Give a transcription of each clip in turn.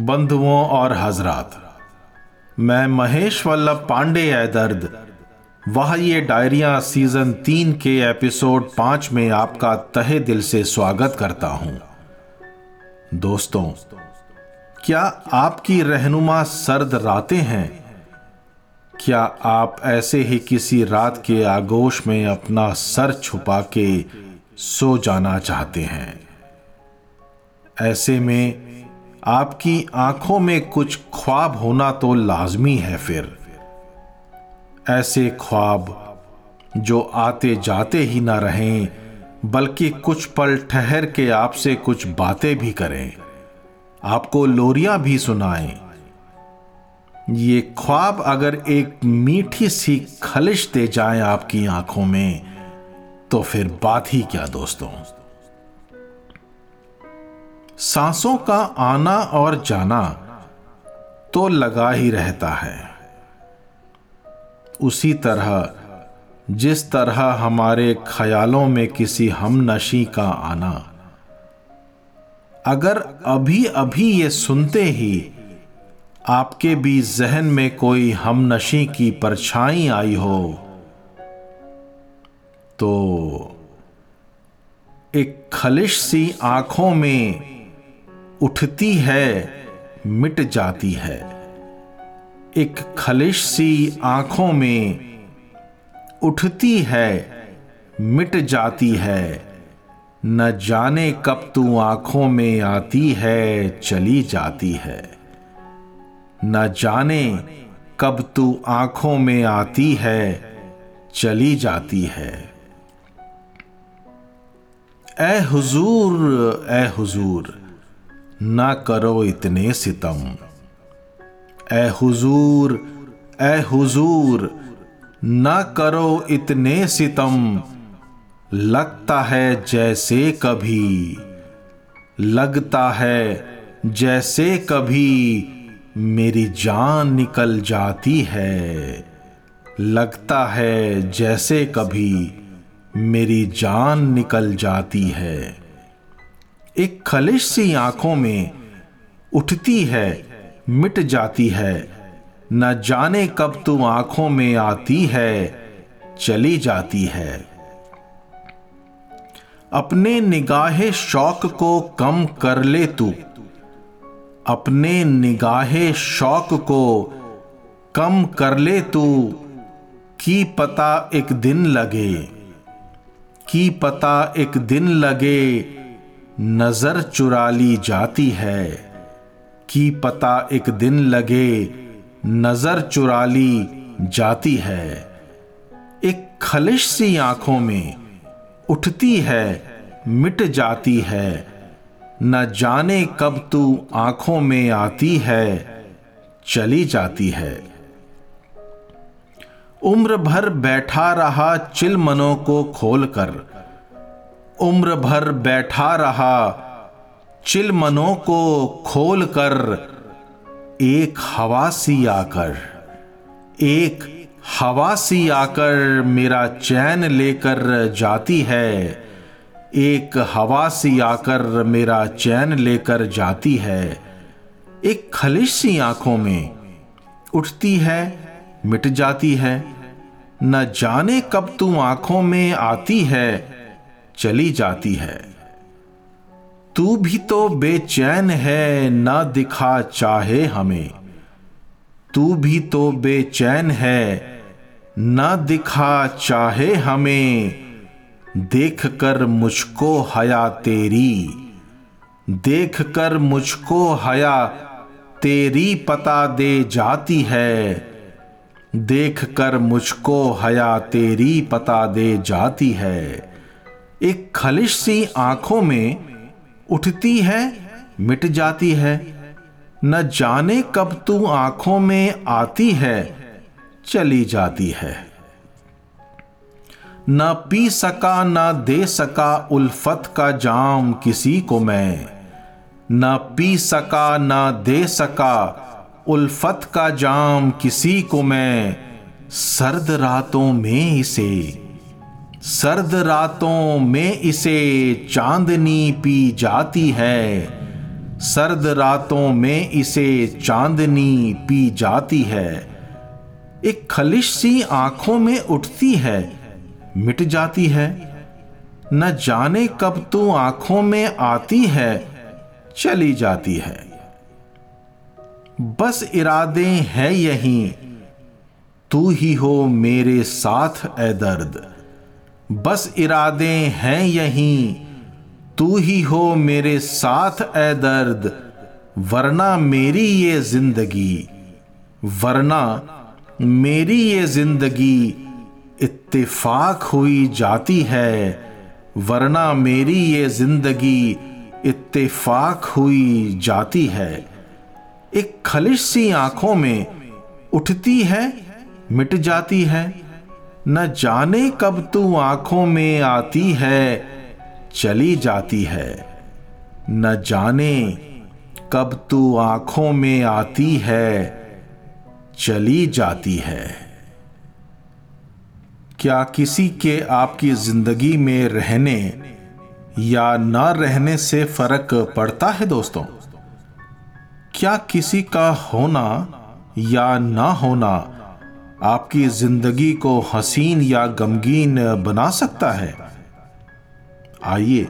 बंधुओं और हजरात। मैं महेश वल्लभ पांडे है दर्द। वह, ये डायरिया सीज़न तीन के एपिसोड पाँच में आपका तहे दिल से स्वागत करता हूँ। दोस्तों, क्या आपकी रहनुमा सर्द रातें हैं? क्या आप ऐसे ही किसी रात के आगोश में अपना सर छुपा के सो जाना चाहते हैं? ऐसे में आपकी आँखों में कुछ ख्वाब होना तो लाजमी है फिर। ऐसे ख्वाब जो आते जाते ही ना रहें, बल्कि कुछ पल ठहर के आपसे कुछ बातें भी करें। आपको लोरियाँ भी सुनाएँ। ये ख्वाब अगर एक मीठी सी खलिश दे जाए आपकी आँखों में तो फिर बात ही क्या दोस्तों? सांसों का आना और जाना तो लगा ही रहता है। उसी तरह, जिस तरह हमारे ख्यालों में किसी हम नशी का आना, अगर अभी अभी ये सुनते ही आपके भी जहन में कोई हम नशी की परछाई आई हो तो एक खलिश सी आँखों में उठती है, मिट जाती है। एक खलिश सी आँखों में उठती है, मिट जाती है। न जाने कब तू आँखों में आती है, चली जाती है। न जाने कब तू आँखों में आती है, चली जाती है। ए हुजूर ए हुजूर ना करो इतने सितम। ए हुजूर ए हुजूर, ना करो इतने सितम। लगता है जैसे कभी, लगता है जैसे कभी मेरी जान निकल जाती है। लगता है जैसे कभी मेरी जान निकल जाती है। एक खलिश सी आँखों में उठती है, मिट जाती है। न जाने कब तू आँखों में आती है, चली जाती है। अपने निगाहे शौक को कम कर ले तू। अपने निगाहे शौक को कम कर ले तू। की पता एक दिन लगे, की पता एक दिन लगे नज़र चुरा ली जाती है। कि पता एक दिन लगे, नज़र चुरा ली जाती है। एक खलिश सी आँखों में उठती है, मिट जाती है। न जाने कब तू आँखों में आती है, चली जाती है। उम्र भर बैठा रहा चिल मनों को खोलकर उम्र भर बैठा रहा। चिल मनों को खोल कर एक हवा सी आकर, एक हवा सी आकर मेरा चैन लेकर जाती है, एक हवा सी आकर मेरा चैन लेकर जाती है। एक खलिश सी आँखों में उठती है, मिट जाती है, न जाने कब तू आँखों में आती है। चली जाती है। तू भी तो बेचैन है, ना दिखा चाहे हमें। तू भी तो बेचैन है, ना दिखा चाहे हमें। देख कर मुझको हया तेरी देख कर मुझको हया तेरी पता दे जाती है। देख कर मुझको हया तेरी पता दे जाती है। एक खलिश सी आँखों में उठती है, मिट जाती है। न जाने कब तू आँखों में आती है, चली जाती है। न पी सका, न दे सका उल्फत का जाम किसी को मैं। न पी सका, न दे सका उल्फत का जाम किसी को मैं। सर्द रातों में इसे सर्द रातों में इसे चांदनी पी जाती है। सर्द रातों में इसे चांदनी पी जाती है। एक खलिश सी आँखों में उठती है, मिट जाती है। न जाने कब तू आँखों में आती है, चली जाती है। बस इरादे हैं यही, तू ही हो मेरे साथ ए दर्द। बस इरादे हैं यही। तू ही हो मेरे साथ ए दर्द। वरना मेरी ये ज़िंदगी, वरना मेरी ये ज़िंदगी इत्तेफाक हुई जाती है। वरना मेरी ये ज़िंदगी इत्तेफाक हुई जाती है। एक खलिश सी आँखों में उठती है, मिट जाती है। न जाने कब तू आँखों में आती है, चली जाती है। न जाने कब तू आँखों में आती है, चली जाती है। क्या किसी के आपकी ज़िंदगी में रहने या ना रहने से फ़र्क पड़ता है दोस्तों? क्या किसी का होना या ना होना आपकी ज़िंदगी को हसीन या गमगीन बना सकता है। आइए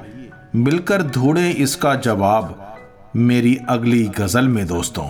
मिलकर ढूंढें इसका जवाब मेरी अगली गज़ल में, दोस्तों।